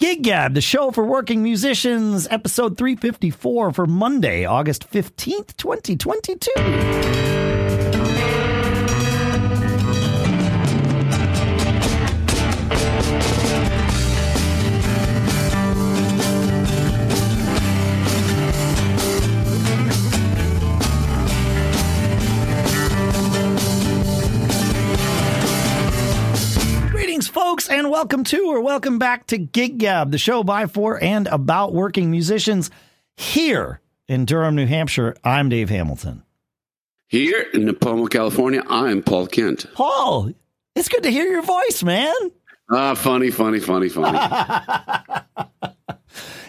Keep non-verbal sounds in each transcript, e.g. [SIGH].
Gig Gab, the show for working musicians, episode 354 for Monday, August 15th, 2022. Folks, and welcome to or welcome back to Gig Gab, the show by, for, and about working musicians here in Durham, New Hampshire. I'm Dave Hamilton. Here in Nipomo, California, I'm Paul Kent. Paul, it's good to hear your voice, man. Ah, funny, funny, funny, funny. [LAUGHS]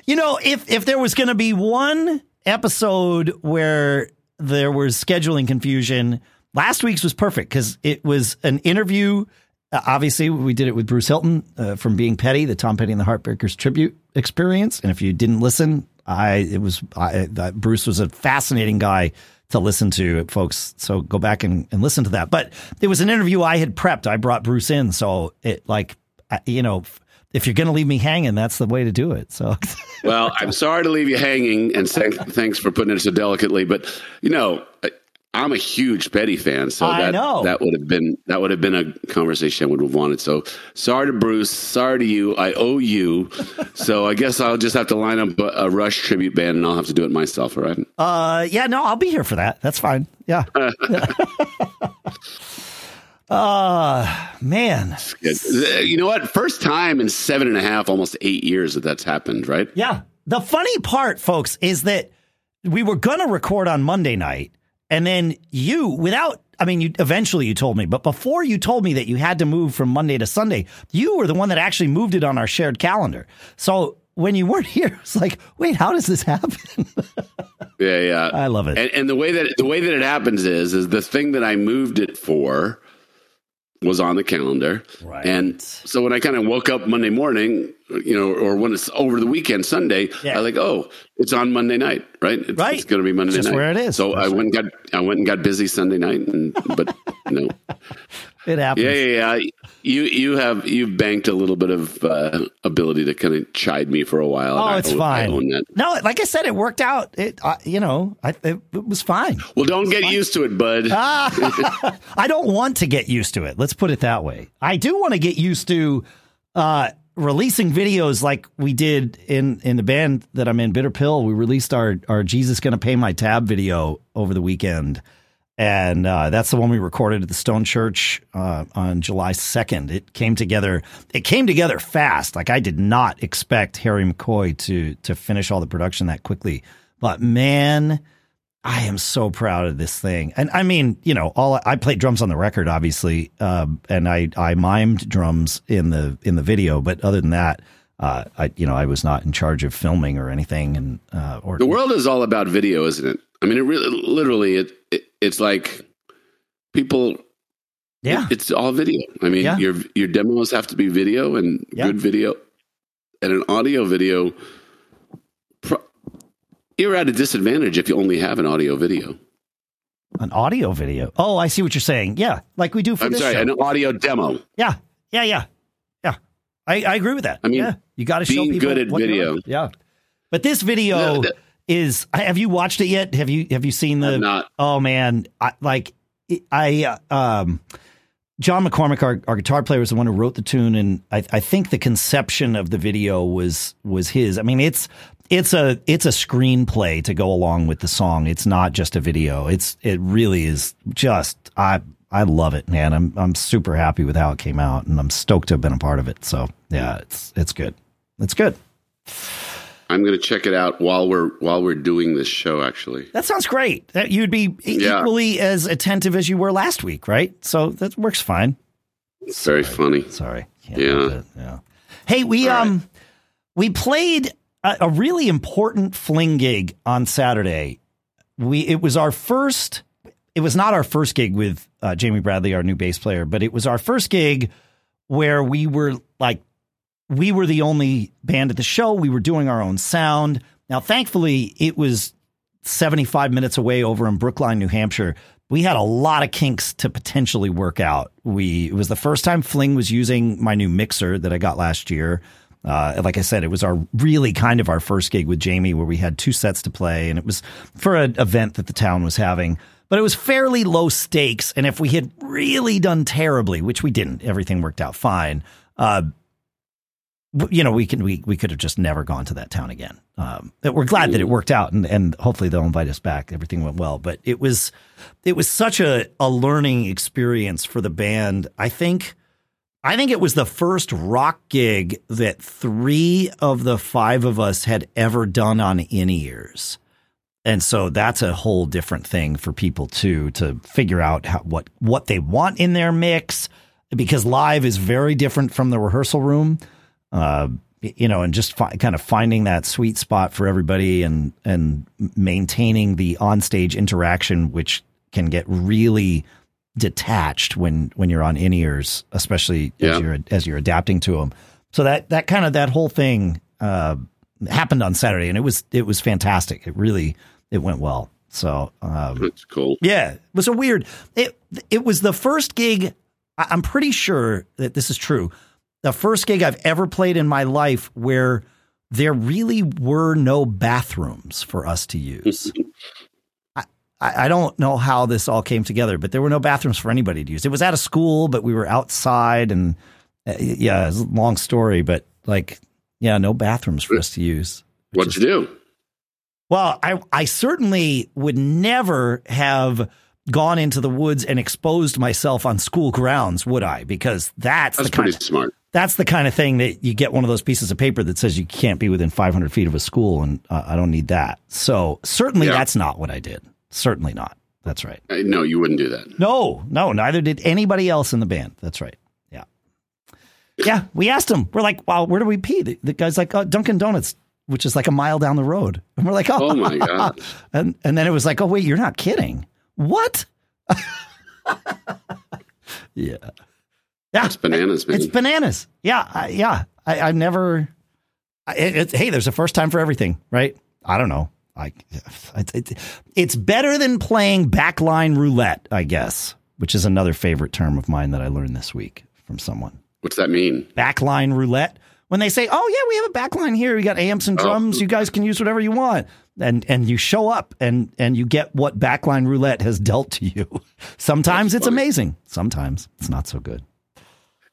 You know, if if there was going to be one episode where there was scheduling confusion, last week's was perfect because it was an interview. Uh, obviously, we did it with Bruce Hilton uh, from Being Petty, the Tom Petty and the Heartbreakers tribute experience. And if you didn't listen, I it was I, uh, Bruce was a fascinating guy to listen to, folks. So go back and, and listen to that. But it was an interview I had prepped. I brought Bruce in, so it like uh, you know. If you're going to leave me hanging, that's the way to do it. So, [LAUGHS] well, I'm sorry to leave you hanging, and thanks for putting it so delicately. But you know, I'm a huge Petty fan, so I that know. that would have been that would have been a conversation I would have wanted. So sorry to Bruce, sorry to you. I owe you. [LAUGHS] so I guess I'll just have to line up a, Rush tribute band, and I'll have to do it myself. All right. uh, yeah, no, I'll be here for that. That's fine. Yeah. uh [LAUGHS] [LAUGHS] man. You know what? First time in seven and a half, almost eight years that that's happened. Right. Yeah. The funny part, folks, is that we were going to record on Monday night, and then you, without, I mean, you eventually you told me, but before you told me that you had to move from Monday to Sunday, you were the one that actually moved it on our shared calendar. So when you weren't [LAUGHS] here, it's like, wait, how does this happen? Yeah, yeah. I love it. And, and the way that the way that it happens is is the thing that I moved it for was on the calendar. Right. And so when I kind of woke up Monday morning, you know, or when it's over the weekend, Sunday, Yeah. I like, oh, it's on Monday night, right? It's, Right. It's going to be Monday Just night. where it is. So I That's went and got I went and got busy Sunday night, and but you know, [LAUGHS] it happens. yeah, yeah, yeah. You you have you've banked a little bit of uh, ability to kind of chide me for a while. Oh, it's I fine. that. No, like I said, it worked out. It, uh, you know, I, it, it was fine. Well, don't get used to it, bud. Ah. [LAUGHS] I don't want to get used to it. Let's put it that way. I do want to get used to uh, releasing videos like we did in in the band that I'm in, Bitter Pill. We released our our Jesus Gonna Pay My Tab video over the weekend. And uh, that's the one we recorded at the Stone Church uh, on July 2nd. It came together. It came together fast. Like I did not expect Harry McCoy to to finish all the production that quickly. But man, I am so proud of this thing. And I mean, you know, all I played drums on the record, obviously, um, and I I mimed drums in the in the video. But other than that, uh, I you know I was not in charge of filming or anything. And uh, or The world is all about video, isn't it? I mean, it really, literally, it, it it's like people. yeah, It's all video. I mean, Yeah. your your demos have to be video and Yeah. good video, and an audio video. Pro- you're at a disadvantage if you only have an audio video. an audio video. Oh, I see what you're saying. Yeah, like we do for I'm this sorry, show. an audio demo. Yeah, yeah, yeah, yeah. I, I agree with that. I mean, yeah, you got to show people good at what video. Yeah, but this video No, that- is. Have you watched it yet? Have you Have you seen the? Not. Oh man, I like I um John McCormick, our, our guitar player, was the one who wrote the tune, and I, I think the conception of the video was was his. I mean, it's it's a it's a screenplay to go along with the song. It's not just a video. It's it really is just I I love it, man. I'm I'm super happy with how it came out, and I'm stoked to have been a part of it. So yeah, it's it's good. It's good. I'm going to check it out while we're while we're doing this show. Actually, That sounds great. That you'd be Yeah. equally as attentive as you were last week, right? So that works fine. it's very funny. Sorry. Can't Yeah. Yeah. Hey, we right. um we played a, a really important fling gig on Saturday. We it was our first. It was not our first gig with uh, Jamie Bradley, our new bass player, but it was our first gig where we were like we were the only band at the show. We were doing our own sound. Now, thankfully, it was 75 minutes away over in Brookline, New Hampshire. We had a lot of kinks to potentially work out. We it was the first time Fling was using my new mixer that I got last year. Uh, like I said, it was our really kind of our first gig with Jamie where we had two sets to play and it was for an event that the town was having. But it was fairly low stakes. And if we had really done terribly, which we didn't, everything worked out fine. Uh, you know, we can we we could have just never gone to that town again. Um, we're glad that it worked out, and and hopefully they'll invite us back. Everything went well, but it was it was such a a learning experience for the band. I think I think it was the first rock gig that three of the five of us had ever done on in ears. And so that's a whole different thing for people too to figure out how, what what they want in their mix because live is very different from the rehearsal room uh, you know, and just fi- kind of finding that sweet spot for everybody and and maintaining the onstage interaction, which can get really detached when when you're on in ears, especially yeah. as you're as you're adapting to them. So that that kind of that whole thing uh, happened on Saturday, and it was it was fantastic. It really it went well. So um, that's cool. Yeah, it was a weird. It it was the first gig. I'm pretty sure that this is true the first gig I've ever played in my life where there really were no bathrooms for us to use. I, I don't know how this all came together, but there were no bathrooms for anybody to use. It was at a school, but we were outside, and uh, yeah, it's a long story, but like, yeah, no bathrooms for us to use. What'd you do? Well, I I certainly would never have gone into the woods and exposed myself on school grounds, would I? Because that's, that's the pretty kind of, smart that's the kind of thing that you get one of those pieces of paper that says you can't be within 500 feet of a school, and uh, I don't need that. So certainly yeah. that's not what I did. Certainly not. That's right. Uh, no, you wouldn't do that. No, no, neither did anybody else in the band. That's right. Yeah. Yeah, we asked him. We're like, "Wow, where do we pee?" The, the guy's like, oh, "Dunkin' Donuts." Which is like a mile down the road, and we're like, "Oh, oh my god!" [LAUGHS] and and then it was like, "Oh wait, you're not kidding? What?" [LAUGHS] yeah. Yeah, it's bananas, man. It's bananas. Yeah, I, yeah. I, have never. It, hey, there's a first time for everything, right? I don't know. I, it, it, it's better than playing backline roulette, I guess, which is another favorite term of mine that I learned this week from someone. What's that mean? Backline roulette. When they say, "Oh yeah, we have a backline here. We got amps and oh. drums. Oh. You guys can use whatever you want," and and you show up and and you get what backline roulette has dealt to you. [LAUGHS] Sometimes That's it's funny. amazing. Sometimes it's not so good.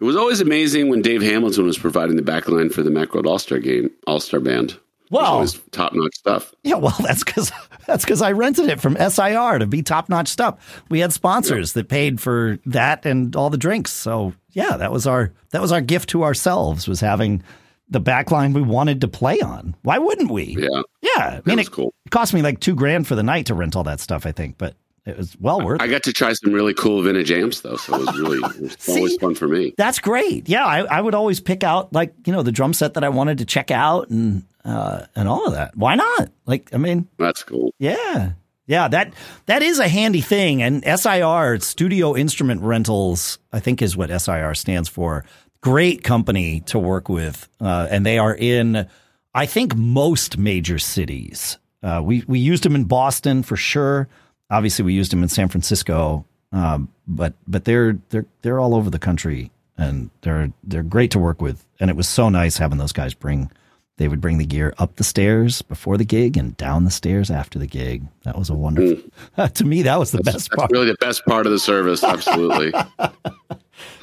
It was always amazing when Dave Hamilton was providing the backline for the Macworld All Star game, All Star Band. Well, top notch stuff. Yeah, well, that's because [LAUGHS] that's because I rented it from SIR to be top notch stuff. We had sponsors that paid for that and all the drinks. So yeah, that was our that was our gift to ourselves was having the backline we wanted to play on. Why wouldn't we? Yeah, yeah. I mean, it, cool. it cost me like two grand for the night to rent all that stuff. I think, but it was well worth. I got to try some really cool vintage amps though, so it was really it was [LAUGHS] See, always fun for me. That's great. Yeah, I, I, would always pick out like you know the drum set that I wanted to check out and uh, and all of that. Why not? Like, I mean, that's cool. Yeah, yeah. That that is a handy thing. And SIR Studio Instrument Rentals, I think, is what SIR stands for. Great company to work with, uh, and they are in, I think, most major cities. Uh, we we used them in Boston for sure obviously we used them in San Francisco, um, but but they're they're they're all over the country and they're they're great to work with. And it was so nice having those guys bring they would bring the gear up the stairs before the gig and down the stairs after the gig. That was a wonderful. Mm. [LAUGHS] to me, that was the that's, best that's part. Really, the best part of the service. Absolutely, [LAUGHS] that's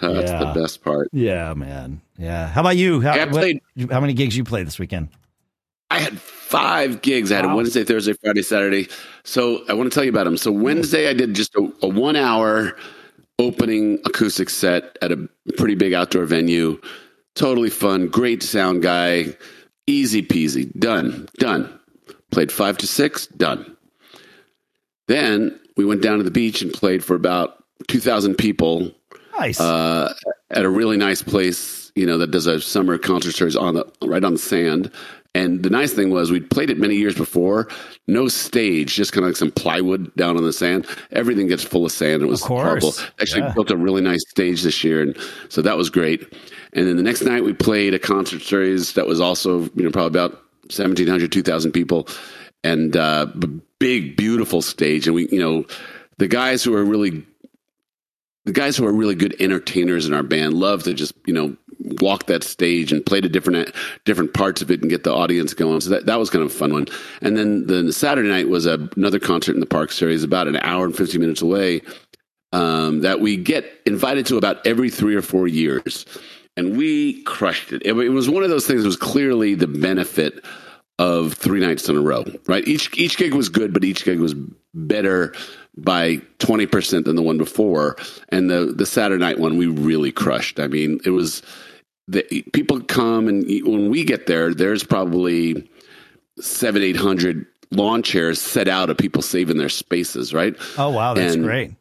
yeah. the best part. Yeah, man. Yeah. How about you? How, played, what, how many gigs you play this weekend? I had five gigs. I had wow. a Wednesday, Thursday, Friday, Saturday. So I want to tell you about them. So Wednesday, I did just a, a one hour opening acoustic set at a pretty big outdoor venue. Totally fun. Great sound guy. Easy peasy. Done. Done. Played five to six. Done. Then we went down to the beach and played for about 2,000 people. Nice. Uh, at a really nice place, you know, that does a summer concert series on the right on the sand. And the nice thing was we'd played it many years before. No stage, just kind of like some plywood down on the sand. Everything gets full of sand. It was horrible. Actually yeah. built a really nice stage this year, and so that was great. And then the next night we played a concert series that was also you know probably about 1,700, 2,000 people, and uh, big beautiful stage. And we you know the guys who are really the guys who are really good entertainers in our band love to just you know walk that stage and play to different different parts of it and get the audience going. So that, that was kind of a fun one. And then the, Saturday night was a, another concert in the Park Series, about an hour and 50 minutes away, um, that we get invited to about every three or four years. And we crushed it. it. It was one of those things that was clearly the benefit of three nights in a row, right? Each each gig was good, but each gig was better by 20% than the one before. And the, the Saturday night one, we really crushed. I mean, it was the people come and when we get there, there's probably seven, 800 lawn chairs set out of people saving their spaces, right? Oh, wow. That's And- great.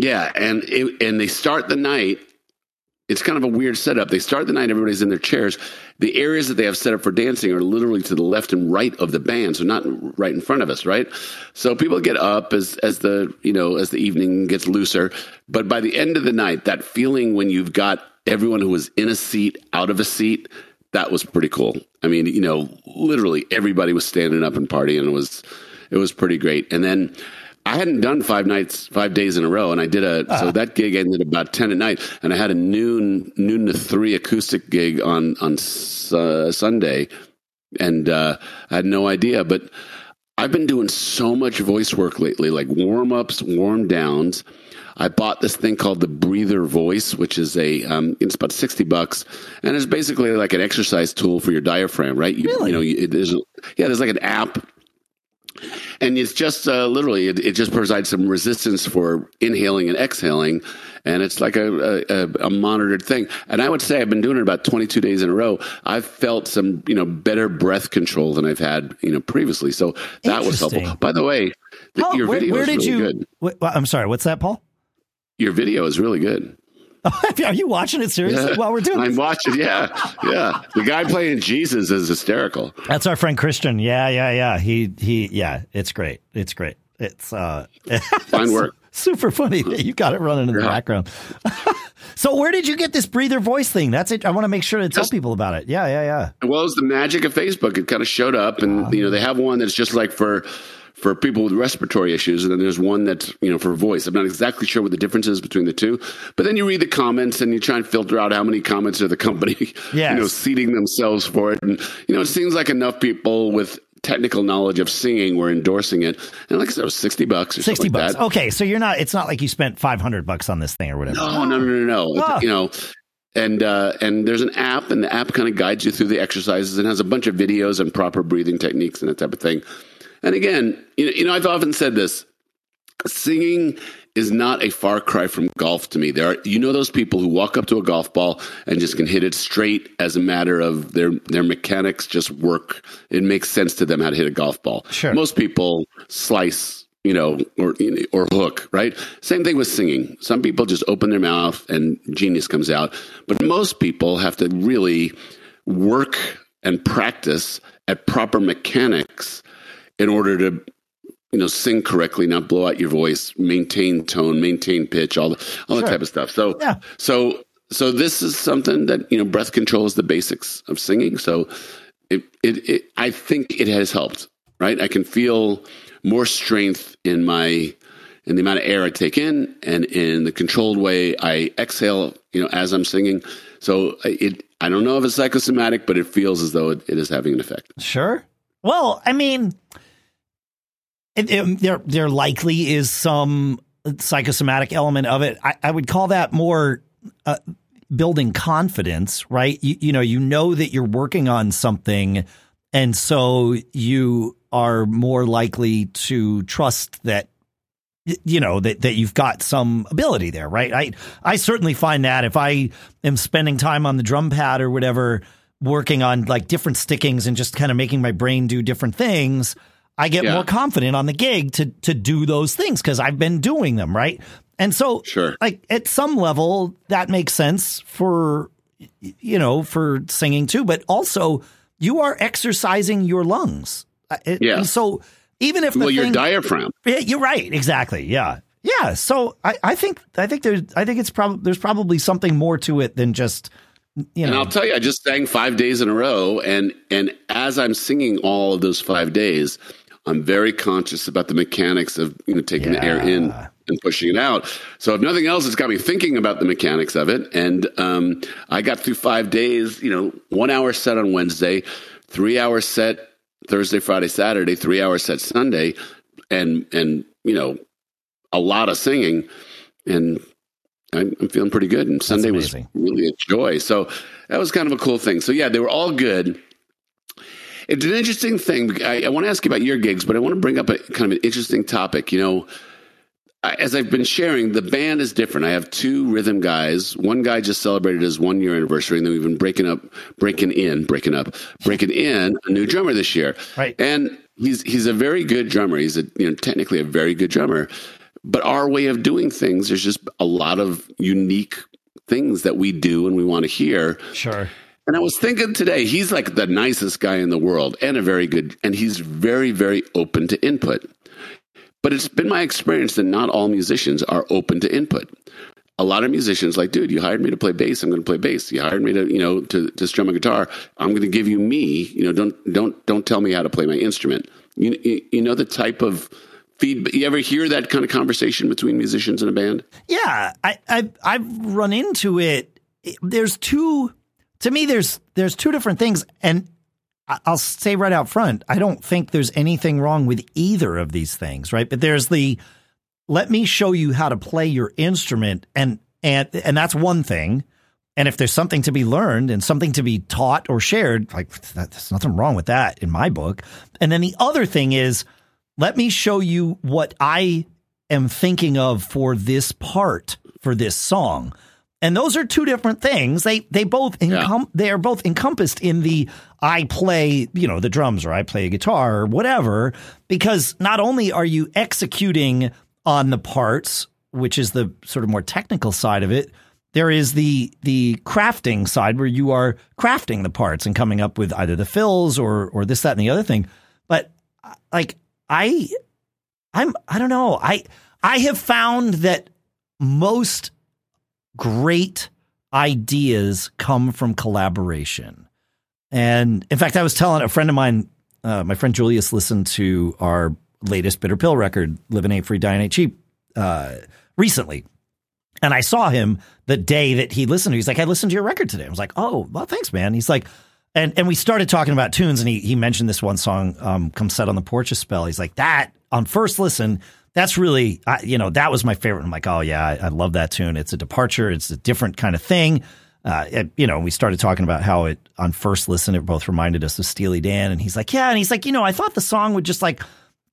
Yeah, and it, and they start the night. It's kind of a weird setup. They start the night. Everybody's in their chairs. The areas that they have set up for dancing are literally to the left and right of the band, so not right in front of us, right? So people get up as as the you know as the evening gets looser. But by the end of the night, that feeling when you've got everyone who was in a seat out of a seat, that was pretty cool. I mean, you know, literally everybody was standing up and partying. It was it was pretty great. And then I hadn't done five nights, five days in a row, and I did a so that gig ended about ten at night, and I had a noon noon to three acoustic gig on on uh, Sunday, and uh, I had no idea, but I've been doing so much voice work lately, like warm ups, warm downs. I bought this thing called the Breather Voice, which is a um, it's about sixty bucks, and it's basically like an exercise tool for your diaphragm, right? You, Really? you know, you, there's yeah, there's like an app and it's just uh, literally it, it just provides some resistance for inhaling and exhaling and it's like a, a, a monitored thing and i would say i've been doing it about 22 days in a row i've felt some you know better breath control than i've had you know previously so that was helpful by the way the, Oh, your where, video where did really you? good well, I'm sorry. What's that, Paul? Your video is really good [LAUGHS] Are you watching it seriously while we're doing i'm this? watching yeah yeah the guy playing jesus is hysterical That's our friend Christian. Yeah, yeah, yeah. He he. Yeah, it's great. It's great. It's uh, [LAUGHS] fine work super funny [LAUGHS] that you got it running in the Yeah. background. [LAUGHS] so where did you get this breather voice thing? That's it. I want to make sure to tell people about it. Yeah, yeah, yeah. Well, it's the magic of Facebook. It kind of showed up, and you know they have one that's just like for for people with respiratory issues, and then there's one that's you know for voice. I'm not exactly sure what the difference is between the two, but then you read the comments and you try and filter out how many comments are the company, [LAUGHS] Yes. you know, seating themselves for it, and you know it seems like enough people with technical knowledge of singing were endorsing it, and like I said, it was sixty bucks or Sixty something like bucks. that. Okay, so you're not. It's not like you spent five hundred bucks on this thing or whatever. No, no, no, no, no. Ah. You know, and uh, and there's an app, and the app kind of guides you through the exercises and has a bunch of videos and proper breathing techniques and that type of thing. And again, you know, you know, I've often said this: singing is not a far cry from golf to me. There are, you know, those people who walk up to a golf ball and just can hit it straight as a matter of their their mechanics just work. It makes sense to them how to hit a golf ball. Sure. Most people slice, you know, or or hook, right? Same thing with singing. Some people just open their mouth and genius comes out, but most people have to really work and practice at proper mechanics in order to you know sing correctly, not blow out your voice, maintain tone, maintain pitch, all the, all Sure. that type of stuff. So Yeah. so so this is something that you know breath control is the basics of singing. So it, it, it I think it has helped. Right, I can feel more strength in my in the amount of air I take in and in the controlled way I exhale. You know, as I'm singing. So it I don't know if it's psychosomatic, but it feels as though it, it is having an effect. Sure. Well, I mean, there there likely is some psychosomatic element of it. I, I would call that more uh, building confidence, right? You, you know, you know that you're working on something, and so you are more likely to trust that you know that that you've got some ability there, right? I I certainly find that if I am spending time on the drum pad or whatever, working on like different stickings and just kind of making my brain do different things, I get Yeah. more confident on the gig to to do those things because I've been doing them, right? And so, Sure. like at some level, that makes sense for you know for singing too, but also you are exercising your lungs. Uh, it- Yeah. So even if the Well, your diaphragm. yeah, you're right. Exactly. Yeah. Yeah. So I, I think I think there's I think it's probably there's probably something more to it than just you know. And. I'll tell you, I just sang five days in a row, and and as I'm singing all of those five days, I'm very conscious about the mechanics of you know taking the air in and pushing it out. So if nothing else, it's got me thinking about the mechanics of it. And um, I got through five days. You know, one hour set on Wednesday, three hour set Thursday, Friday, Saturday, three hour set Sunday, and and you know, a lot of singing, and I'm, I'm feeling pretty good. And Sunday was really a joy. So that was kind of a cool thing. So yeah, they were all good. It's an interesting thing. I, I want to ask you about your gigs, but I want to bring up a kind of an interesting topic. You know, as I've been sharing, the band is different. I have two rhythm guys. One guy just celebrated his one year anniversary, and then we've been breaking up, breaking in, breaking up, breaking in a new drummer this year. Right. And he's he's a very good drummer. He's a you know technically a very good drummer. But our way of doing things, there's just a lot of unique things that we do and we want to hear. Sure. And I was thinking today, he's like the nicest guy in the world and a very good, and he's very, very open to input. But it's been my experience that not all musicians are open to input. A lot of musicians like, dude, you hired me to play bass. I'm going to play bass. You hired me to, you know, to, to strum a guitar. I'm going to give you me. You know, don't don't don't tell me how to play my instrument. You you, know the type of feedback. You ever hear that kind of conversation between musicians in a band? Yeah, I, I I've run into it. There's two. To me, there's there's two different things, and I'll say right out front, I don't think there's anything wrong with either of these things, right? But there's the let me show you how to play your instrument and and and that's one thing. And if there's something to be learned and something to be taught or shared, like there's nothing wrong with that in my book. And then the other thing is let me show you what I am thinking of for this part for this song. And those are two different things. They they both encom- yeah. they are both encompassed in the I play, you know, the drums or I play a guitar or whatever because not only are you executing on the parts, which is the sort of more technical side of it, there is the the crafting side where you are crafting the parts and coming up with either the fills or or this that and the other thing. But uh, like I I'm I don't know. I I have found that most great ideas come from collaboration. And in fact, I was telling a friend of mine, uh, my friend Julius listened to our latest Bitter Pill record, Living Ain't Free, Dying Ain't Cheap, uh, recently. And I saw him the day that he listened to. He's like, I listened to your record today. I was like, oh, well, thanks, man. He's like, and and we started talking about tunes, and he he mentioned this one song, um, "Come Set on the Porch a Spell." He's like, that on first listen, that's really, you know, that was my favorite. I'm like, oh yeah, I, I, love that tune. It's a departure. It's a different kind of thing. Uh, it, you know, we started talking about how it on first listen, it both reminded us of Steely Dan, and he's like, yeah, and he's like, you know, I thought the song would just like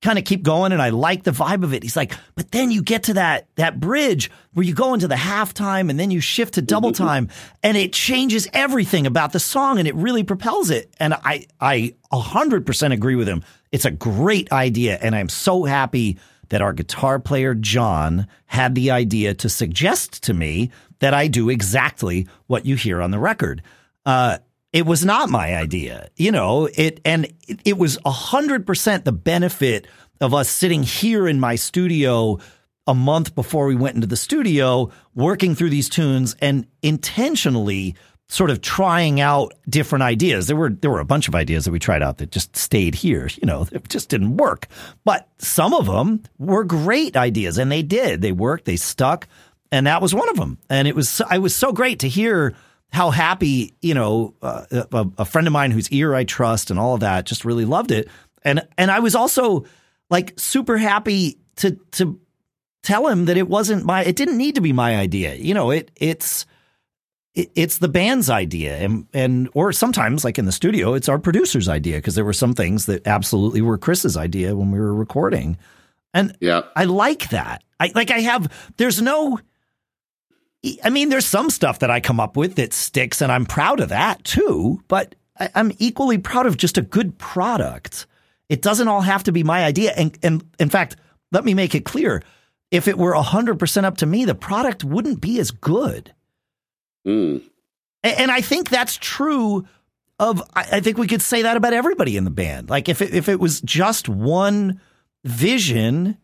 kind of keep going, and I like the vibe of it. He's like, but then you get to that that bridge where you go into the halftime, and then you shift to double time, and it changes everything about the song, and it really propels it. And I I hundred percent agree with him. It's a great idea, and I'm so happy that our guitar player John had the idea to suggest to me that I do exactly what you hear on the record. Uh, it was not my idea, you know, it, and it, it was hundred percent the benefit of us sitting here in my studio a month before we went into the studio, working through these tunes and intentionally sort of trying out different ideas. There were there were a bunch of ideas that we tried out that just stayed here, you know, it just didn't work. But some of them were great ideas and they did. They worked, they stuck, and that was one of them. And it was I was so great to hear how happy, you know, uh, a, a friend of mine whose ear I trust and all of that just really loved it. And and I was also like super happy to to tell him that it wasn't my it didn't need to be my idea. You know, it it's it's the band's idea. And and or sometimes like in the studio it's our producer's idea because there were some things that absolutely were Chris's idea when we were recording. And yeah. I like that. I like I have there's no I mean there's some stuff that I come up with that sticks and I'm proud of that too but I, I'm equally proud of just a good product. It doesn't all have to be my idea. And and in fact let me make it clear. If it were 100% up to me the product wouldn't be as good Mm. And I think that's true of, I think we could say that about everybody in the band. Like if it, if it was just one vision,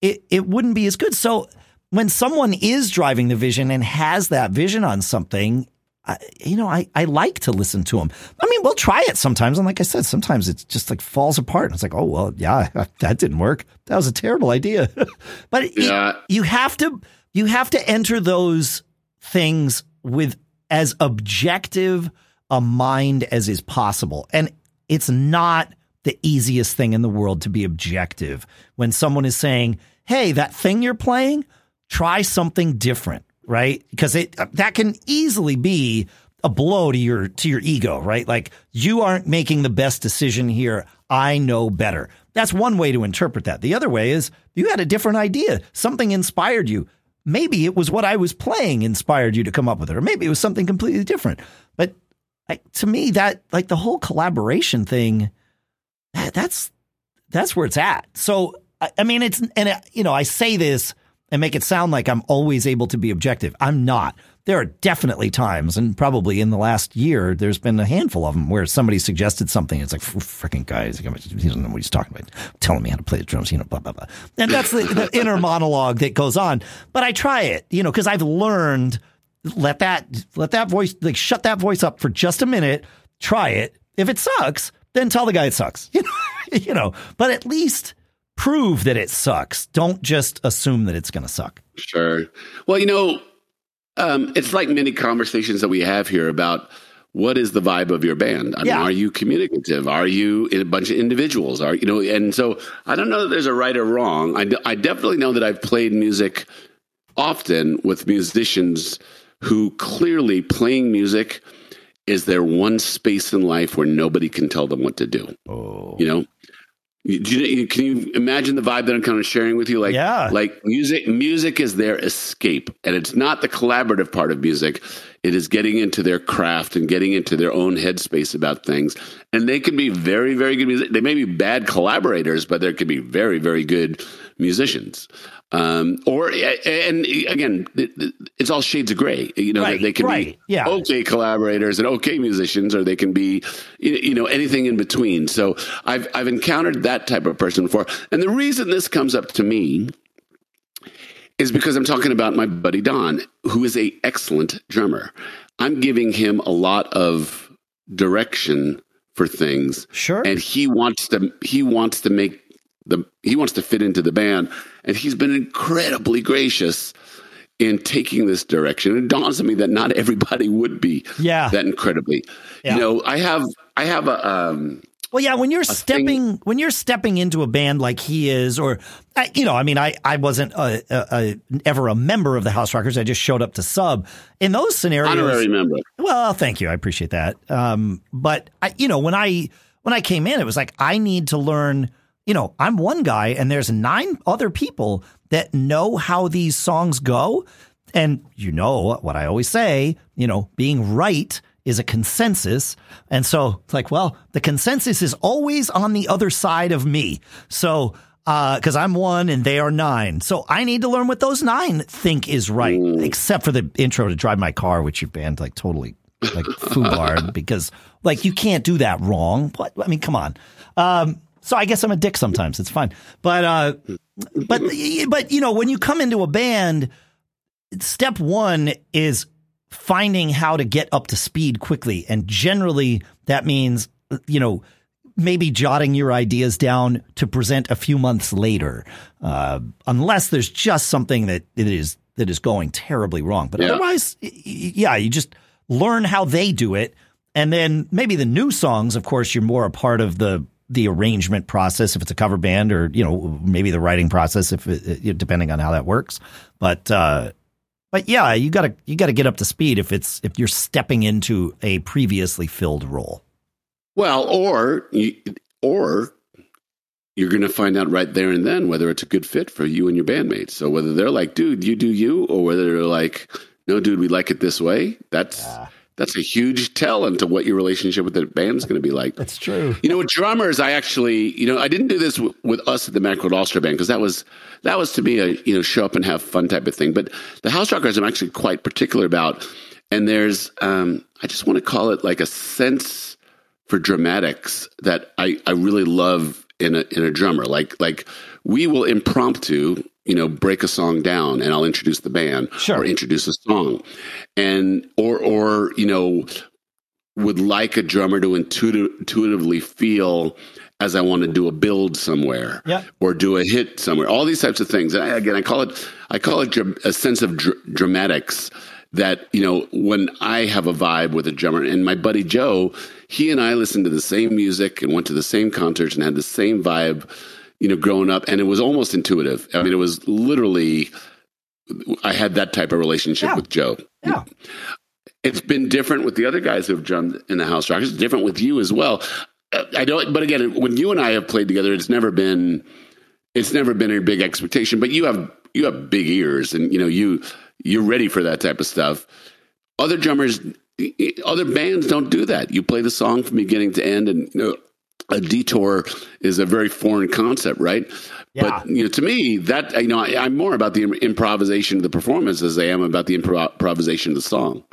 it, it wouldn't be as good. So when someone is driving the vision and has that vision on something, I, you know, I, I like to listen to them. I mean, we'll try it sometimes. And like I said, sometimes it just like falls apart. And it's like, oh, well, yeah, [LAUGHS] that didn't work. That was a terrible idea. [LAUGHS] but yeah. you, you have to, you have to enter those things with as objective a mind as is possible. And it's not the easiest thing in the world to be objective when someone is saying, Hey, that thing you're playing, try something different right? Because it that can easily be a blow to your to your ego, right? Like you aren't making the best decision here. I know better. That's one way to interpret that. The other way is you had a different idea. Something inspired you. Maybe it was what I was playing inspired you to come up with it, or maybe it was something completely different. But like, to me, that like the whole collaboration thing, that's that's where it's at. So I, I mean, it's and it, you know I say this and make it sound like I'm always able to be objective. I'm not. There are definitely times, and probably in the last year, there's been a handful of them where somebody suggested something. It's like, freaking guys, he doesn't know what he's talking about. Telling me how to play the drums, you know, blah, blah, blah. And that's the, the [LAUGHS] inner monologue that goes on. But I try it, you know, because I've learned let that, let that voice, like, shut that voice up for just a minute, try it. If it sucks, then tell the guy it sucks, [LAUGHS] you know, you know, but at least prove that it sucks. Don't just assume that it's going to suck. Sure. Well, you know, um, it's like many conversations that we have here about what is the vibe of your band? I yeah. mean, are you communicative? Are you a bunch of individuals? Are you know? And so I don't know that there's a right or wrong. I, I definitely know that I've played music often with musicians who clearly playing music is their one space in life where nobody can tell them what to do. Oh. You know, you, can you imagine the vibe that I'm kind of sharing with you? Like, yeah. like music, music is their escape, and it's not the collaborative part of music. It is getting into their craft and getting into their own headspace about things. And they can be very, very good music. They may be bad collaborators, but they can be very, very good musicians. Um, or and again, it's all shades of gray. You know, right, they can right, be yeah. okay collaborators and okay musicians, or they can be you know anything in between. So I've I've encountered that type of person before, and the reason this comes up to me is because I'm talking about my buddy Don, who is a excellent drummer. I'm giving him a lot of direction for things. Sure. And he wants to he wants to make the he wants to fit into the band, and he's been incredibly gracious in taking this direction. It dawns on me that not everybody would be yeah. that incredibly. Yeah. You know, I have I have a um, well, yeah, when you're stepping thing. when you're stepping into a band like he is, or you know, I mean, I I wasn't a, a, a, ever a member of the House Rockers. I just showed up to sub. In those scenarios, honorary member. Well, thank you, I appreciate that. Um, but I, you know, when I when I came in, it was like I need to learn you know, I'm one guy and there's nine other people that know how these songs go. And you know what I always say, you know, being right is a consensus. And so it's like, well, the consensus is always on the other side of me. So, uh, cause I'm one and they are nine. So I need to learn what those nine think is right, mm. except for the intro to drive my car, which you banned like totally like foobarred [LAUGHS] because like you can't do that wrong. What? I mean, come on. Um, so I guess I'm a dick sometimes. It's fine. But uh but but you know, when you come into a band, step 1 is finding how to get up to speed quickly and generally that means you know maybe jotting your ideas down to present a few months later uh, unless there's just something that it is that is going terribly wrong but yeah. otherwise yeah you just learn how they do it and then maybe the new songs of course you're more a part of the the arrangement process if it's a cover band, or you know maybe the writing process if it, depending on how that works. But uh, but yeah, you gotta you gotta get up to speed if it's if you're stepping into a previously filled role. Well, or or you're going to find out right there and then whether it's a good fit for you and your bandmates. So whether they're like, dude, you do you, or whether they're like, no, dude, we like it this way. That's yeah that's a huge tell into what your relationship with the band's going to be like. That's true. You know, with drummers, I actually, you know, I didn't do this w- with us at the Macworld All Star Band because that was that was to me a you know show up and have fun type of thing. But the House Rockers, I'm actually quite particular about, and there's, um, I just want to call it like a sense for dramatics that I I really love in a in a drummer. Like like we will impromptu you know break a song down and I'll introduce the band Sure. or introduce a song, and or or you know would like a drummer to intuitive, intuitively feel as I want to do a build somewhere Yeah. or do a hit somewhere. All these types of things. And I, again, I call it I call it a sense of dr- dramatics that you know when I have a vibe with a drummer and my buddy Joe, he and I listened to the same music and went to the same concerts and had the same vibe, you know, growing up, and it was almost intuitive. I mean, it was literally. I had that type of relationship Yeah. with Joe. Yeah. It's been different with the other guys who have drummed in the House Rockers. It's different with you as well. Uh, I don't, but again, when you and I have played together, it's never been, it's never been a big expectation. But you have you have big ears, and you know you you're ready for that type of stuff. Other drummers, other bands don't do that. You play the song from beginning to end, and you know, a detour is a very foreign concept, right? Yeah. But you know, to me, that you know, I, I'm more about the improvisation of the performance as I am about the impro- improvisation of the song.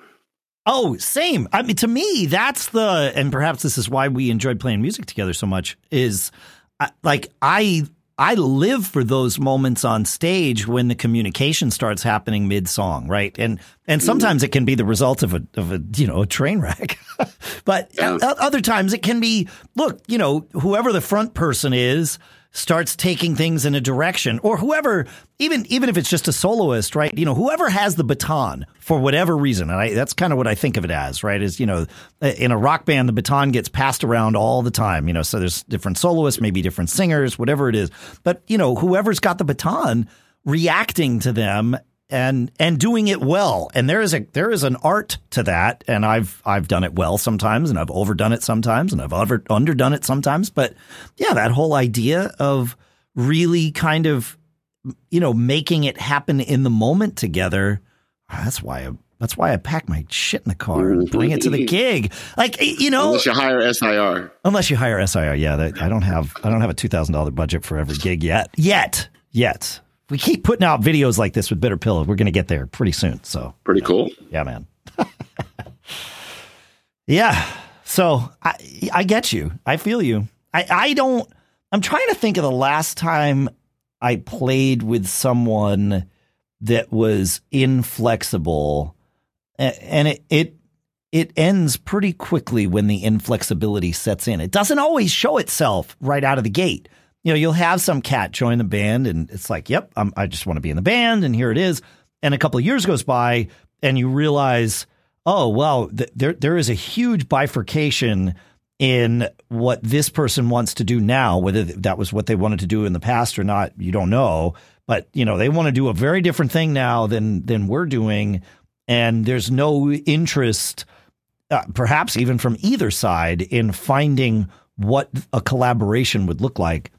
Oh, same. I mean, to me, that's the, and perhaps this is why we enjoyed playing music together so much. Is I, like I I live for those moments on stage when the communication starts happening mid song, right? And and sometimes it can be the result of a of a you know a train wreck, [LAUGHS] but Yeah. other times it can be look, you know, whoever the front person is starts taking things in a direction or whoever even even if it's just a soloist right? You know whoever has the baton for whatever reason and I, that's kind of what i think of it as right is you know in a rock band the baton gets passed around all the time you know so there's different soloists maybe different singers whatever it is. But you know whoever's got the baton reacting to them and and doing it well and there is a there is an art to that and i've i've done it well sometimes and i've overdone it sometimes and i've over, underdone it sometimes but yeah that whole idea of really kind of you know making it happen in the moment together that's why I, that's why I pack my shit in the car and mm-hmm. bring it to the gig. Like you know, Unless you hire SIR. Unless you hire SIR, yeah. That, I don't have I don't have a two thousand dollar budget for every gig yet. Yet, yet. We keep putting out videos like this with Bitter Pill. We're going to get there pretty soon. So Pretty cool. yeah, man. [LAUGHS] yeah. So I I get you. I feel you. I I don't. I'm trying to think of the last time I played with someone that was inflexible, and it it it ends pretty quickly when the inflexibility sets in. It doesn't always show itself right out of the gate. You know, you'll have some cat join the band, and it's like, "Yep, I'm, I just want to be in the band," and here it is. And a couple of years goes by, and you realize, oh well, th- there there is a huge bifurcation in what this person wants to do now. Whether that was what they wanted to do in the past or not, you don't know. But you know, they want to do a very different thing now than than we're doing, and there's no interest uh, perhaps even from either side in finding what a collaboration would look like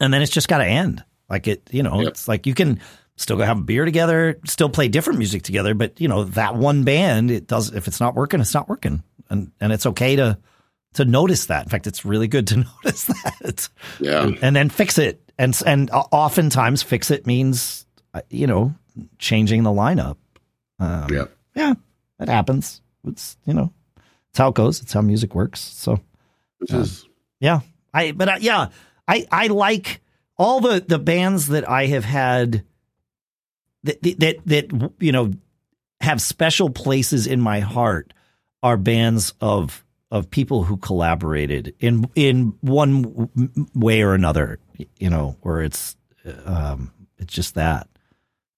and then it's just got to end like it you know Yep. it's like you can still go have a beer together still play different music together but you know that one band it does if it's not working it's not working and and it's okay to to notice that in fact it's really good to [LAUGHS] notice that Yeah. and then fix it and and oftentimes fix it means uh, you know changing the lineup um, Yeah. yeah, it happens. It's you know, it's how it goes. It's how music works. So Which is yeah, I but uh, yeah, I I like all the the bands that I have had that that that you know have special places in my heart are bands of of people who collaborated in in one way or another. You know, where it's um it's just that.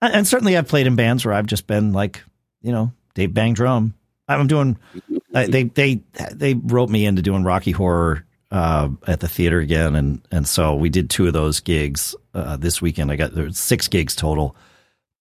And certainly I've played in bands where I've just been like, you know, Dave Bang drum. I'm doing. Uh, they they they wrote me into doing Rocky Horror uh, at the theater again, and and so we did two of those gigs uh, this weekend. I got there's six gigs total,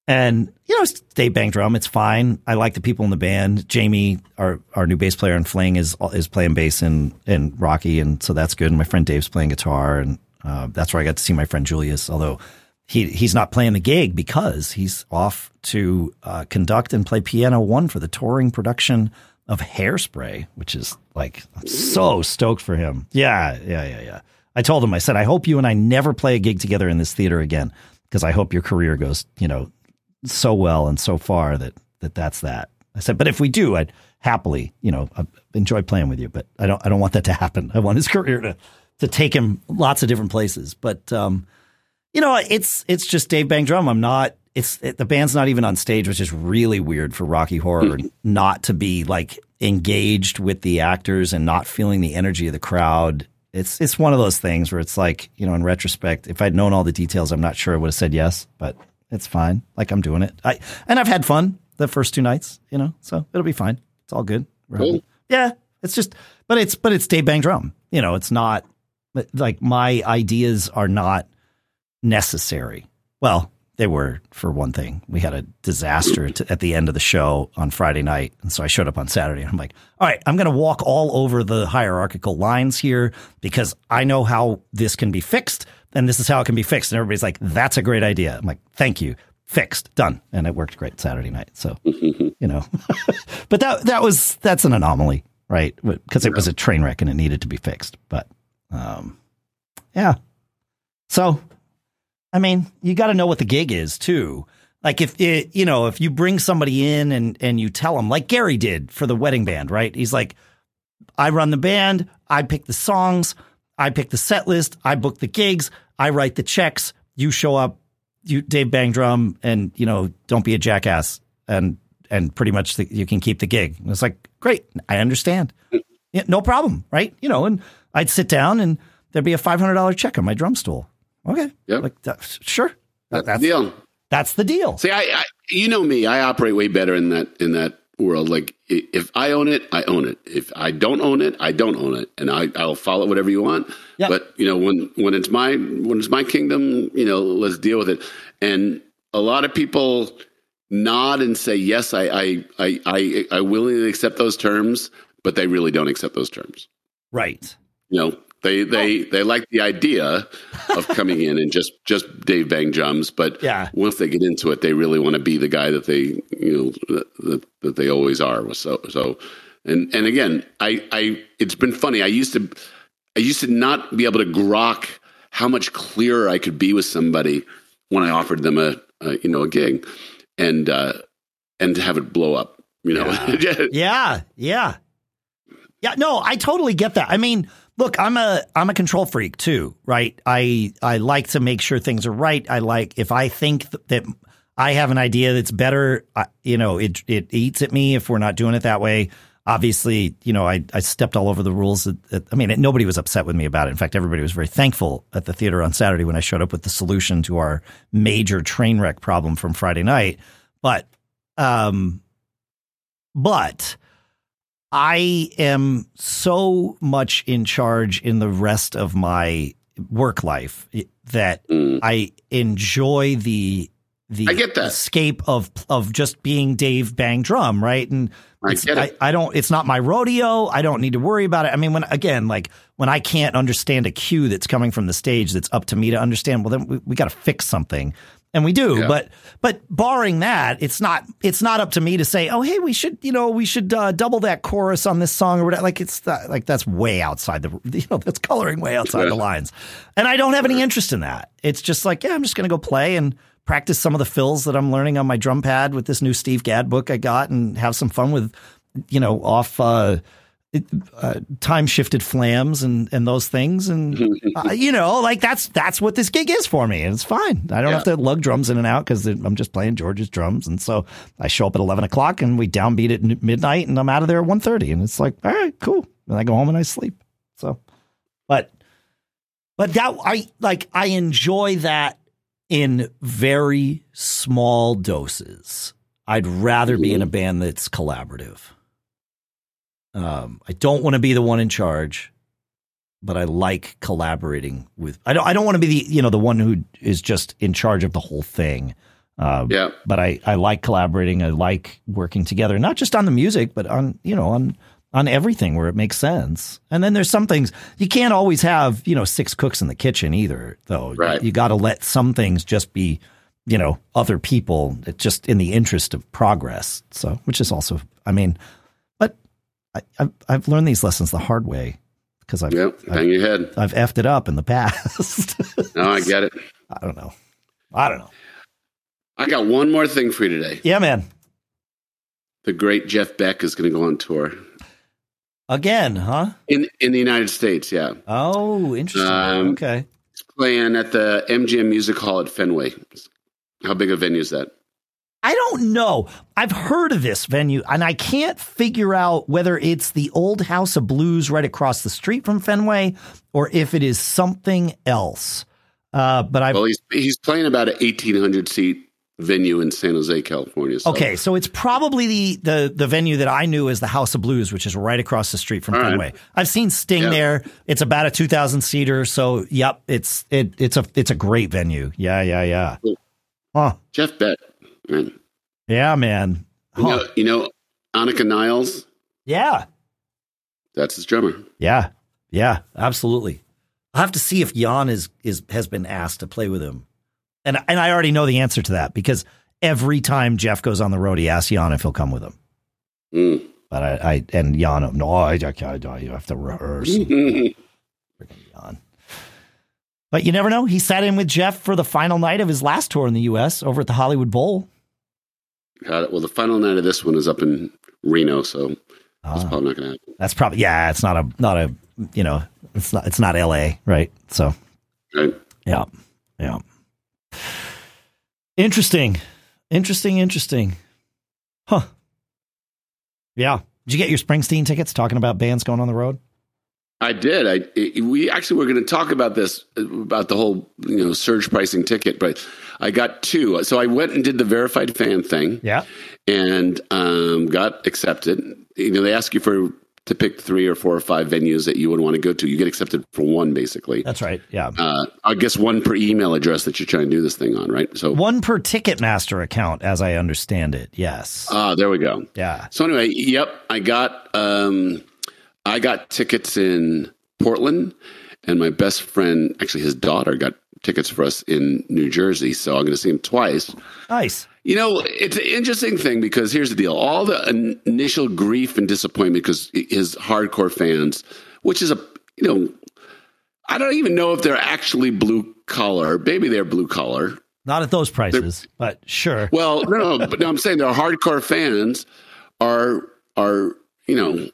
and you know, Dave Bang drum. It's fine. I like the people in the band. Jamie, our our new bass player in Fling, is is playing bass in in Rocky, and so that's good. And my friend Dave's playing guitar, and uh, that's where I got to see my friend Julius, although he he's not playing the gig because he's off to uh, conduct and play piano one for the touring production of Hairspray, which is like I'm so stoked for him. Yeah, yeah, yeah, yeah. I told him, I said, I hope you and I never play a gig together in this theater again because I hope your career goes, you know, so well and so far that that that's that. I said, but if we do, I'd happily, you know, uh, enjoy playing with you. But I don't, I don't want that to happen. I want his [LAUGHS] career to to take him lots of different places. But um, You know, it's it's just Dave Bang Drum. I'm not. It's it, the band's not even on stage, which is really weird for Rocky Horror hmm. [LAUGHS] not to be like engaged with the actors and not feeling the energy of the crowd. It's it's one of those things where it's like you know, in retrospect, if I'd known all the details, I'm not sure I would have said yes, but it's fine. Like I'm doing it. I and I've had fun the first two nights. You know, so it'll be fine. It's all good. Cool. Yeah, it's just, but it's but it's Dave Bang Drum. You know, it's not like my ideas are not necessary. Well, they were for one thing. We had a disaster to, at the end of the show on Friday night, and so I showed up on Saturday. and I'm like, all right, I'm going to walk all over the hierarchical lines here because I know how this can be fixed, and this is how it can be fixed. And everybody's like, that's a great idea. I'm like, thank you, fixed, done, and it worked great Saturday night. So [LAUGHS] you know, [LAUGHS] but that that was that's an anomaly, right? Because it was a train wreck and it needed to be fixed. But um, yeah, so I mean, you got to know what the gig is too. Like if it, you know, if you bring somebody in and and you tell them, like Gary did for the wedding band, right? He's like, I run the band, I pick the songs, I pick the set list, I book the gigs, I write the checks. You show up, you Dave Bang Drum, and you know, don't be a jackass, and and pretty much the, you can keep the gig. And it's like, great, I understand, yeah, no problem, right? You know, and I'd sit down and there'd be a five hundred dollar check on my drum stool. Okay. Yep. Like that, sure. That's, That's the deal. that's the deal. See, I, I, you know me, I operate way better in that in that world. Like if I own it, I own it. If I don't own it, I don't own it, and I I'll follow whatever you want. Yeah. But you know when when it's my when it's my kingdom, you know, let's deal with it. And a lot of people nod and say yes, I I I I, I willingly accept those terms, but they really don't accept those terms. Right. You know, they they they like the idea of coming in and just just Dave Bang drums, but Yeah. once they get into it, they really want to be the guy that they you know that, that, they always are. So so and and again, I I it's been funny. I used to I used to not be able to grok how much clearer I could be with somebody when I offered them a, a you know a gig, and uh, and to have it blow up. You know, Yeah. [LAUGHS] Yeah. Yeah. No, I totally get that. I mean, look, I'm a I'm a control freak too, right? I I like to make sure things are right. I like if I think th- that I have an idea that's better, I, you know, it it eats at me if we're not doing it that way. Obviously, you know, I, I stepped all over the rules. I mean, nobody was upset with me about it. In fact, everybody was very thankful at the theater on Saturday when I showed up with the solution to our major train wreck problem from Friday night. But, um, but I am so much in charge in the rest of my work life that Mm. I enjoy the the I get that. escape of of just being Dave Bang Drum, right? And I it's- get it. I, I don't. It's not my rodeo. I don't need to worry about it. I mean, when again, like when I can't understand a cue that's coming from the stage that's up to me to understand, well, then we, we got to fix something, and we do. Yeah. But but barring that, it's not it's not up to me to say, oh, hey, we should you know we should uh, double that chorus on this song or whatever. Like it's like that's way outside the [LAUGHS] you know that's coloring way outside the lines, and I don't have any interest in that. It's just like yeah, I'm just gonna go play and practice some of the fills that I'm learning on my drum pad with this new Steve Gadd book I got and have some fun with, you know, off uh, uh, time shifted flams and, and those things. And, uh, you know, like that's, that's what this gig is for me. And it's fine. I don't Yeah. have to lug drums in and out because I'm just playing George's drums. And so I show up at 11 o'clock and we downbeat at midnight and I'm out of there at 1.30. And it's like, all right, cool. And I go home and I sleep. So, but, but that I like, I enjoy that in very small doses. I'd rather be in a band that's collaborative. Um, I don't want to be the one in charge, but I like collaborating with. I don't. I don't want to be the you know the one who is just in charge of the whole thing. Um, yeah. but I, I like collaborating. I like working together, not just on the music, but on you know on on everything where it makes sense. And then there's some things you can't always have you know six cooks in the kitchen either, though. Right. You, got to let some things just be you know other people, just in the interest of progress. So, which is also, I mean, I, I've I've learned these lessons the hard way because I've Yep. I've, your head. I've effed it up in the past. [LAUGHS] No, I get it. I don't know. I don't know. I got one more thing for you today. Yeah, man. The great Jeff Beck is going to go on tour Again, huh? in in the United States. Yeah, Oh, interesting. Um, okay. he's playing at the MGM Music Hall at Fenway. How big a venue is that? I don't know. I've heard of this venue, and I can't figure out whether it's the old House of Blues right across the street from Fenway or if it is something else. Uh, but I well, he's he's playing about an eighteen hundred seat venue in San Jose, California. So. Okay, so it's probably the, the the venue that I knew as the House of Blues, which is right across the street from All Fenway. Right. I've seen Sting there. It's about a two thousand seater. So yep, it's it it's a it's a great venue. Yeah, yeah, yeah. Cool. Huh. Jeff Beck, Yeah, man. Huh. You know, you know Anika Nilles. Yeah, that's his drummer. Yeah, yeah, absolutely. I'll have to see if Jan is is has been asked to play with him, and and I already know the answer to that because every time Jeff goes on the road, he asks Jan if he'll come with him. Mm. But I, I and Jan, no, I, I, I, you have to rehearse. [LAUGHS] Freaking Jan. But you never know. He sat in with Jeff for the final night of his last tour in the U.S. over at the Hollywood Bowl. Got it. Well, the final night of this one is up in Reno, so that's ah. probably not going to happen. That's probably yeah. It's not a not a you know it's not it's not L.A. right? So right. yeah, yeah. Interesting, interesting, interesting. Huh. Yeah. Did you get your Springsteen tickets? Talking about bands going on the road. I did. I we actually were going to talk about this about the whole you know surge pricing ticket, but I got two. So I went and did the verified fan thing. Yeah, and um, got accepted. You know, they ask you for to pick three or four or five venues that you would want to go to. You get accepted for one, basically. That's right. Yeah. Uh, I guess one per email address that you're trying to do this thing on, right? So one per Ticketmaster account, as I understand it. Yes. Ah, uh, there we go. Yeah. So anyway, yep, I got. Um, I got tickets in Portland, and my best friend, actually his daughter, got tickets for us in New Jersey. So I'm going to see him twice. Nice. You know, it's an interesting thing because here's the deal: all the initial grief and disappointment because his hardcore fans, which is a you know, I don't even know if they're actually blue collar. Maybe they're blue collar. Not at those prices, they're, but sure. Well, no, no, but no, I'm saying they're hardcore fans are are you know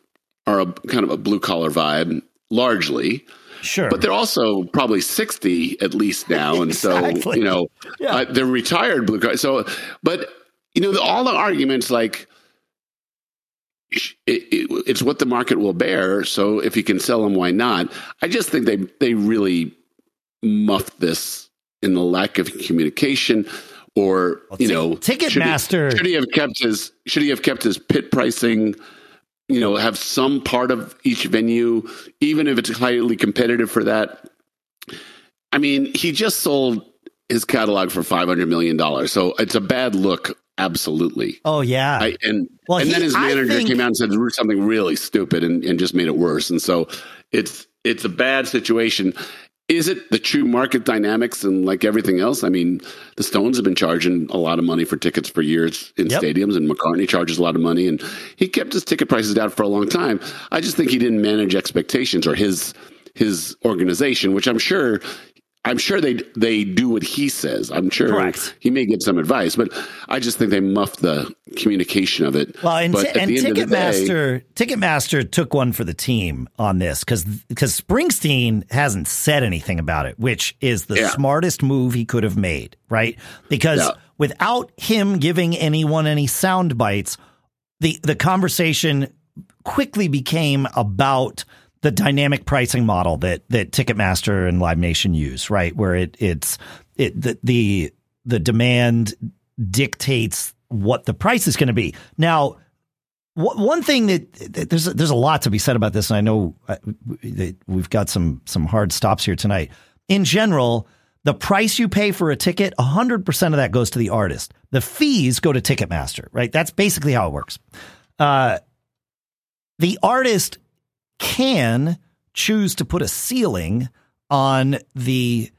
are a kind of a blue collar vibe largely. Sure. But they're also probably 60 at least now. And exactly. so, you know, yeah. uh, they're retired blue collar. So, but, you know, the, all the arguments like, it, it, it's what the market will bear. So if you can sell them, why not? I just think they they really muffed this in the lack of communication, or well, you know, Ticketmaster should, should he have kept his should he have kept his pit pricing? You know, have some part of each venue, even if it's highly competitive for that. I mean, he just sold his catalog for five hundred million dollars, so it's a bad look. Absolutely. Oh yeah. I, and well, and he, then his manager think... came out and said something really stupid and, and just made it worse. And so it's it's a bad situation. Is it the true market dynamics and like everything else? I mean, the Stones have been charging a lot of money for tickets for years in yep. stadiums, and McCartney charges a lot of money, and he kept his ticket prices down for a long time. I just think he didn't manage expectations or his his organization, which I'm sure I'm sure they they do what he says. I'm sure Correct. he may get some advice, but I just think they muffed the communication of it. Well, and, t- and Ticketmaster day, Ticketmaster took one for the team on this because because Springsteen hasn't said anything about it, which is the yeah. smartest move he could have made, right? Because yeah. without him giving anyone any sound bites, the the conversation quickly became about the dynamic pricing model that that Ticketmaster and Live Nation use, right? Where it it's it the the, the demand dictates what the price is going to be. Now, one thing that, that, there's there's a lot to be said about this, and I know uh, that we've got some some hard stops here tonight. In general, the price you pay for a ticket, 100% of that goes to the artist. The fees go to Ticketmaster, right? That's basically how it works. Uh, the artist can choose to put a ceiling on the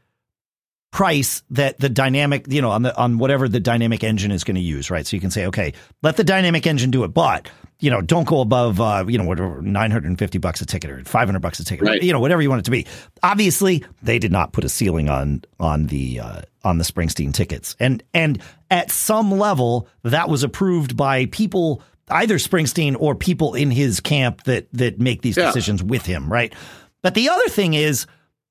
price that the dynamic, you know, on the on whatever the dynamic engine is going to use, right? So you can say, okay, let the dynamic engine do it, but you know, don't go above, uh, you know, whatever, 950 bucks a ticket or 500 bucks a ticket, right. you know, whatever you want it to be. Obviously, they did not put a ceiling on, on the, uh, on the Springsteen tickets. And, and at some level, that was approved by people either Springsteen or people in his camp that that make these yeah. decisions with him, right? But the other thing is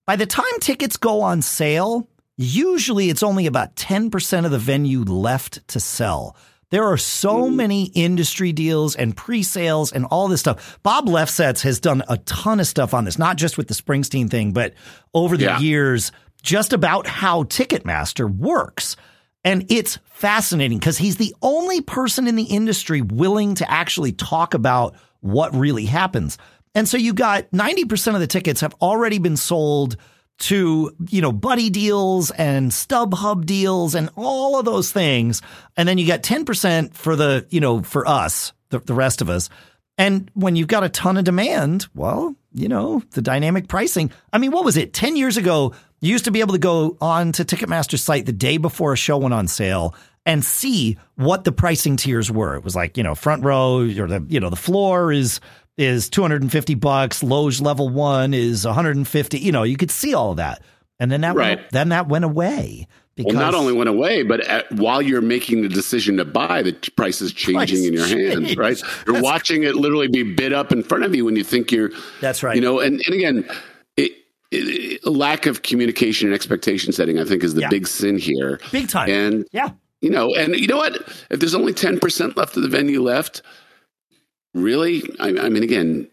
by the time tickets go on sale, usually it's only about 10% of the venue left to sell. There are so many industry deals and pre-sales and all this stuff. Bob Lefsetz has done a ton of stuff on this, not just with the Springsteen thing, but over the Yeah. years, just about how Ticketmaster works. And it's fascinating because he's the only person in the industry willing to actually talk about what really happens. And so you got 90% of the tickets have already been sold to, you know, buddy deals and StubHub deals and all of those things. And then you got 10% for the, you know, for us, the, the rest of us. And when you've got a ton of demand, well, you know, the dynamic pricing. I mean, what was it? 10 years ago, you used to be able to go on to Ticketmaster's site the day before a show went on sale and see what the pricing tiers were. It was like, you know, front row or the, you know, the floor is is 250 bucks, Loge level 1 is 150, you know, you could see all of that. And then that Right. went, then that went away because Well, not only went away, but at, while you're making the decision to buy, the price is changing Price in your hand, changed. right? You're That's- watching it literally be bid up in front of you when you think you're. That's right. You know, and, and again, it, it, a Uh, lack of communication and expectation setting, I think, is the Yeah. big sin here. big time. And yeah. you know, and you know what? If there's only ten percent left of the venue left, really, I, I mean, again,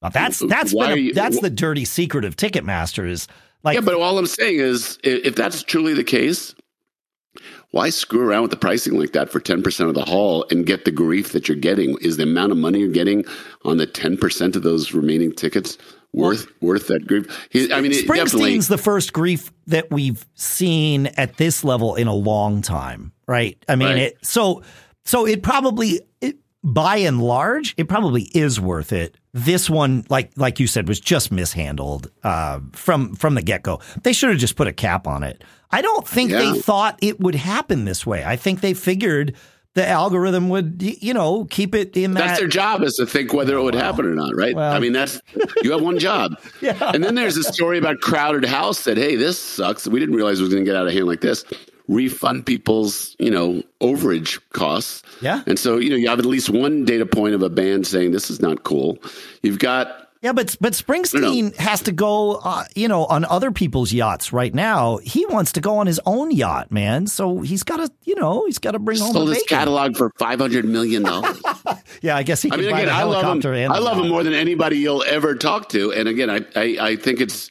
Well, that's been a- you- that's wh- the dirty secret of Ticketmaster is like yeah. But all I'm saying is, if that's truly the case, why screw around with the pricing like that for ten percent of the hall and get the grief that you're getting? Is the amount of money you're getting on the ten percent of those remaining tickets worth worth that grief? He, I mean. Springsteen's the first grief that we've seen at this level in a long time, right? I mean, Right. it so so it probably it, by and large, it probably is worth it. This one, like like you said, was just mishandled uh, from from the get go. They should have just put a cap on it. I don't think Yeah. they thought it would happen this way. I think they figured the algorithm would, you know, keep it in that. That's their job is to think whether it would happen or not, right? Well- I mean, that's you have one job. [LAUGHS] Yeah. And then there's a story about Crowded House that, hey, this sucks. We didn't realize it was going to get out of hand like this. Refund people's, you know, overage costs. Yeah. And so, you know, you have at least one data point of a band saying this is not cool. You've got Yeah, but but Springsteen has to go, uh, you know, on other people's yachts right now. He wants to go on his own yacht, man. So he's got to, you know, he's got to bring home sold his catalog for five hundred million dollars. [LAUGHS] Yeah, I guess he I can mean, buy again, I love him. I love him more than anybody you'll ever talk to. And again, I, I, I think it's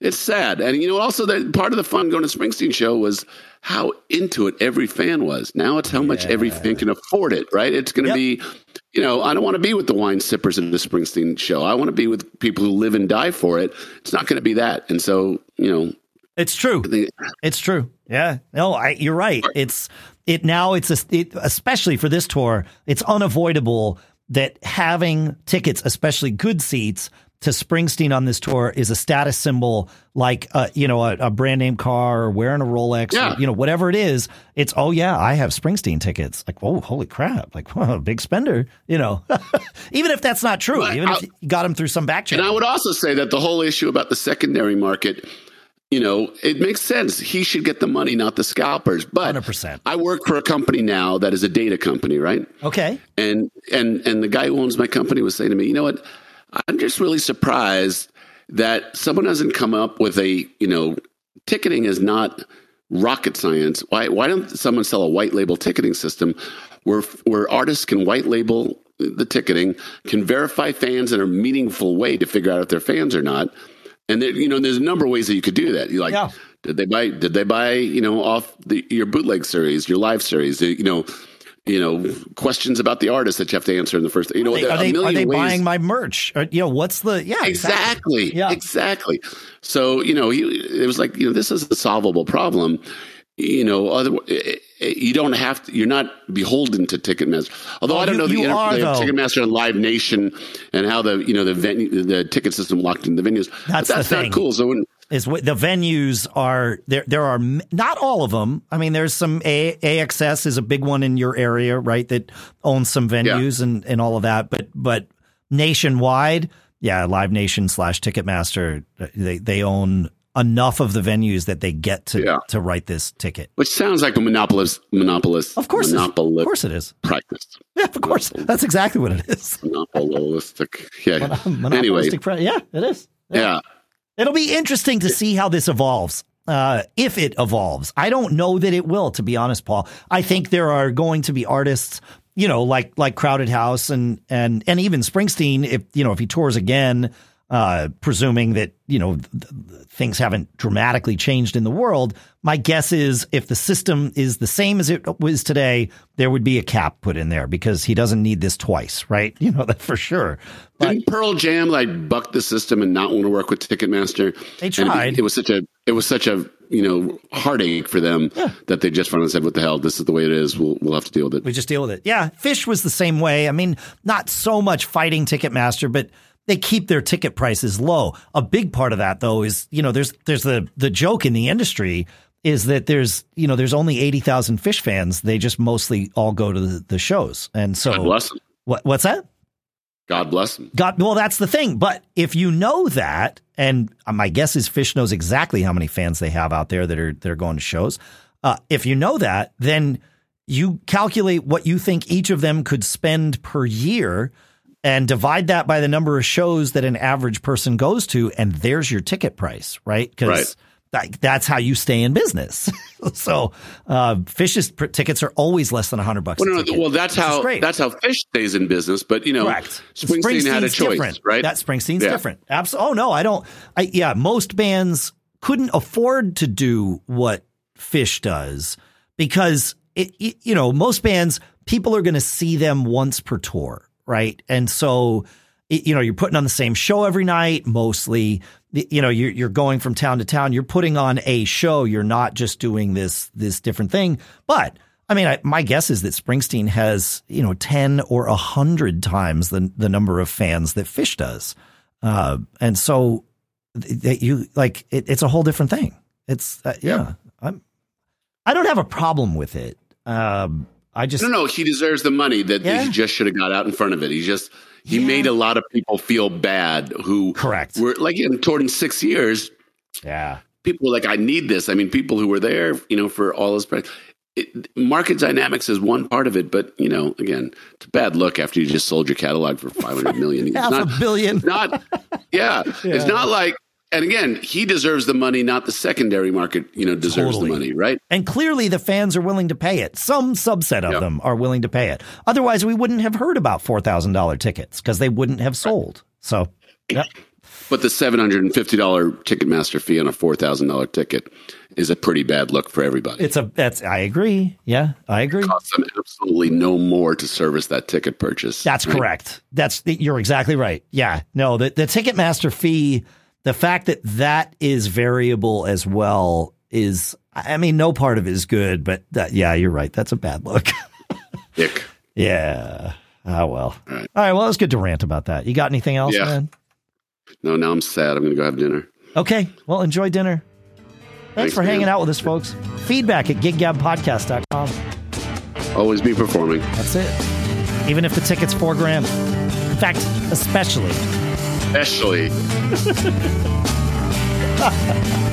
it's sad. And you know, also that part of the fun going to Springsteen show was how into it every fan was. Now it's how much every fan can afford it. Right? It's going to Yep. be. You know, I don't want to be with the wine sippers in the Springsteen show. I want to be with people who live and die for it. It's not going to be that. And so, you know, It's true. Think It's true. Yeah. No, I, you're right. It's it now. It's a, it, especially for this tour. It's unavoidable that having tickets, especially good seats, to Springsteen on this tour is a status symbol, like uh, you know a, a brand name car or wearing a Rolex, Yeah. or, you know whatever it is. It's oh yeah, I have Springsteen tickets. Like oh holy crap, like [LAUGHS] whoa, big spender. You know, [LAUGHS] even if that's not true, Well, even if I- you got him through some back And I would also say that the whole issue about the secondary market, you know, it makes sense. He should get the money, not the scalpers. But 100%. I work for a company now that is a data company, right? Okay, And and and the guy who owns my company was saying to me, you know what? I'm just really surprised that someone hasn't come up with a, you know, ticketing is not rocket science. Why why don't someone sell a white label ticketing system where where artists can white label the ticketing, can verify fans in a meaningful way to figure out if they're fans or not. And there, you know, there's a number of ways that you could do that. You like, Yeah. did they buy? Did they buy? You know, off the, your bootleg series, your live series? You know, you know, questions about the artist that you have to answer in the first. You know, are they, are they, are they ways- buying my merch? Or, you know, what's the yeah Exactly. Yeah. Exactly. So, you know, he, it was like, you know, this is a solvable problem. You know, other you don't have to. You're not beholden to Ticketmaster. Although Oh, I don't you- know the, inter- are, the. Ticketmaster and Live Nation and how the you know the venue the ticket system locked in the venues. That's the that's thing. not cool. So when is what the venues are there there are not all of them i mean there's some a- axs is a big one in your area right that owns some venues and and all of that but but nationwide yeah live nation slash ticketmaster uh, they they own enough of the venues that they get to Yeah. to write this ticket which sounds like a monopolist monopolist of course is. of course it is practice. yeah of course that's exactly what it is Monopolistic. Yeah. Monopolistic anyway, pre- yeah it is yeah. It'll be interesting to see how this evolves. Uh, if it evolves, I don't know that it will. To be honest, Paul, I think there are going to be artists, you know, like like Crowded House and and and even Springsteen. If you know, if he tours again, uh, presuming that you know th- th- things haven't dramatically changed in the world. My guess is if the system is the same as it was today, there would be a cap put in there because he doesn't need this twice, right? [LAUGHS] You know that for sure. But, Didn't Pearl Jam like buck the system and not want to work with Ticketmaster? They tried. It, it, was such a it was such a you know heartache for them yeah. that they just finally said, "What the hell? This is the way it is. We'll we'll have to deal with it." We just deal with it. Yeah, Phish was the same way. I mean, not so much fighting Ticketmaster, but they keep their ticket prices low. A big part of that though is, you know, there's there's the the joke in the industry is that there's, you know, there's only 80,000 Phish fans. They just mostly all go to the, the shows. And so God bless them. What what's that? God bless them. God well, that's the thing. But if you know that, and my guess is Phish knows exactly how many fans they have out there that are that are going to shows. Uh, if you know that, then you calculate what you think each of them could spend per year and divide that by the number of shows that an average person goes to, and there's your ticket price, right? Because right. that, that's how you stay in business. [LAUGHS] so, uh, Phish's pr- tickets are always less than hundred bucks. Well, no, well, that's how that's how Phish stays in business. But you know, Correct. Springsteen Springsteen's had a choice, different. right? That Springsteen's yeah. different. Absolutely. Oh no, I don't. I yeah, most bands couldn't afford to do what Phish does because it, it you know most bands people are going to see them once per tour right? And so, you know, you're putting on the same show every night, mostly. You know, you're you're going from town to town. You're putting on a show. You're not just doing this this different thing. But I mean, I, my guess is that Springsteen has you know ten or a hundred times the the number of fans that Phish does, uh, and so that you like it, it's a whole different thing. It's uh, yeah, yeah, I'm I don't have a problem with it. Um, I just no, no. He deserves the money that yeah. he just should have got out in front of it. He just he yeah. made a lot of people feel bad who correct were like in toured in six years. Yeah, people were like, I need this. I mean, people who were there, you know, for all his price. It, market dynamics is one part of it, but you know, again, it's a bad look after you just sold your catalog for five hundred million. [LAUGHS] Half not, a billion. Not, yeah, yeah, it's not like and again, he deserves the money, not the secondary market, you know, deserves totally. the money, right? And clearly the fans are willing to pay it. Some subset of yep. them are willing to pay it. Otherwise, we wouldn't have heard about $4,000 tickets because they wouldn't have sold. So, yep. But the $750 Ticketmaster fee on a $4,000 ticket is a pretty bad look for everybody. It's a that's I agree. Yeah, I agree. It costs them absolutely no more to service that ticket purchase. That's right? correct. That's you're exactly right. Yeah. No, the the Ticketmaster fee the fact that that is variable as well is, I mean, no part of it is good, but that, yeah, you're right. That's a bad look. [LAUGHS] Dick. Yeah. Oh, well. All right. All right. Well, it's good to rant about that. You got anything else, yeah. man? No, now I'm sad. I'm going to go have dinner. Okay. Well, enjoy dinner. Thanks, Thanks for man. hanging out with us, folks. Feedback at giggabpodcast.com. Always be performing. That's it. Even if the ticket's four grand. In fact, especially especially. [LAUGHS]